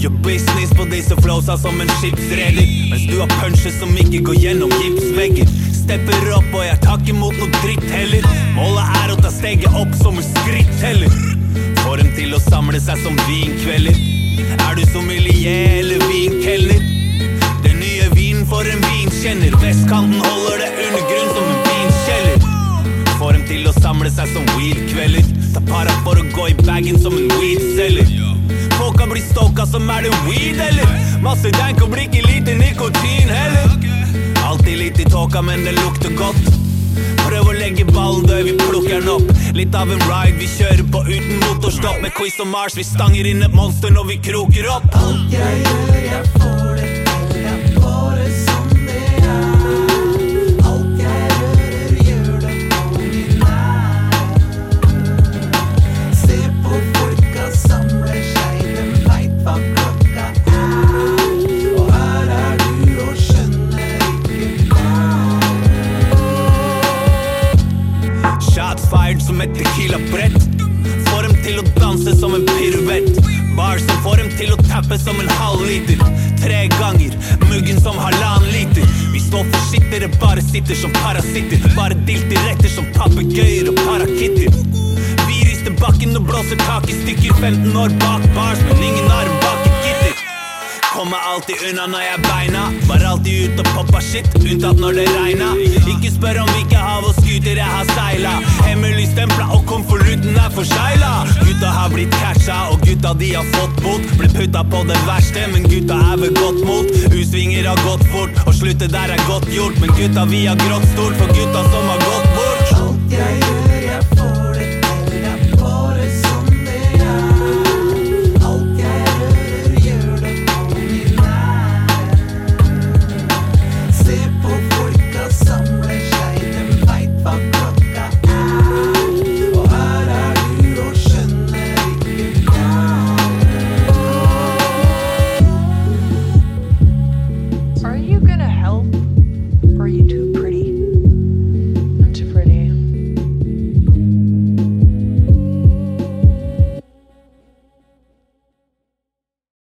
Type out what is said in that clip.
Gjør business på disse flåsa som en skipsreder. Mens du har punches som ikke går gjennom gipsvegger. Stepper opp og jeg tar ikke imot noe dritt heller. Målet er å ta steget opp som en skritt heller. Får dem til å samle seg som vinkvelder. Er du sommelier eller vinkelner? Den nye vinen for en vinkjenner. Vestkanten holder det under grunn som en vinkjeller. Får dem til å samle seg som weed-kvelder. Ta para for å gå i bagen som en weed-selger. Folka bli stoka som er det weed, eller? Masse dank og blir ikke lite nikotin heller. Alltid litt i tåka, men det lukter godt. Prøv å legge ballen død, vi plukker den opp. Litt av en ride, vi kjører på uten motorstopp. Med quiz og Mars, vi stanger inn et monster når vi kroker opp. Alt jeg gjør, jeg får Shots som et tequila-brett. Får dem til å danse som en piruett. Bar som får dem til å tappe som en halvliter. Tre ganger, muggen som halvannen liter. Vi står for shit, bare sitter som parasitter. Bare dilter retter som papegøyer og parakitter. Vi rister bakken og blåser tak i stykker. 15 år bak bars, men ingen arm bak. Kommer alltid unna når jeg beina. Var alltid ute og poppa shit, unntatt når det regna. Ikke spør om hvilke hav og skuter jeg har seila. Hemmelig stempla og konvolutten er forsegla. Gutta har blitt catcha, og gutta de har fått bot. Ble putta på det verste, men gutta er ved godt mot. U-svinger har gått fort, og sluttet der er godt gjort. Men gutta, vi har grått stort for gutta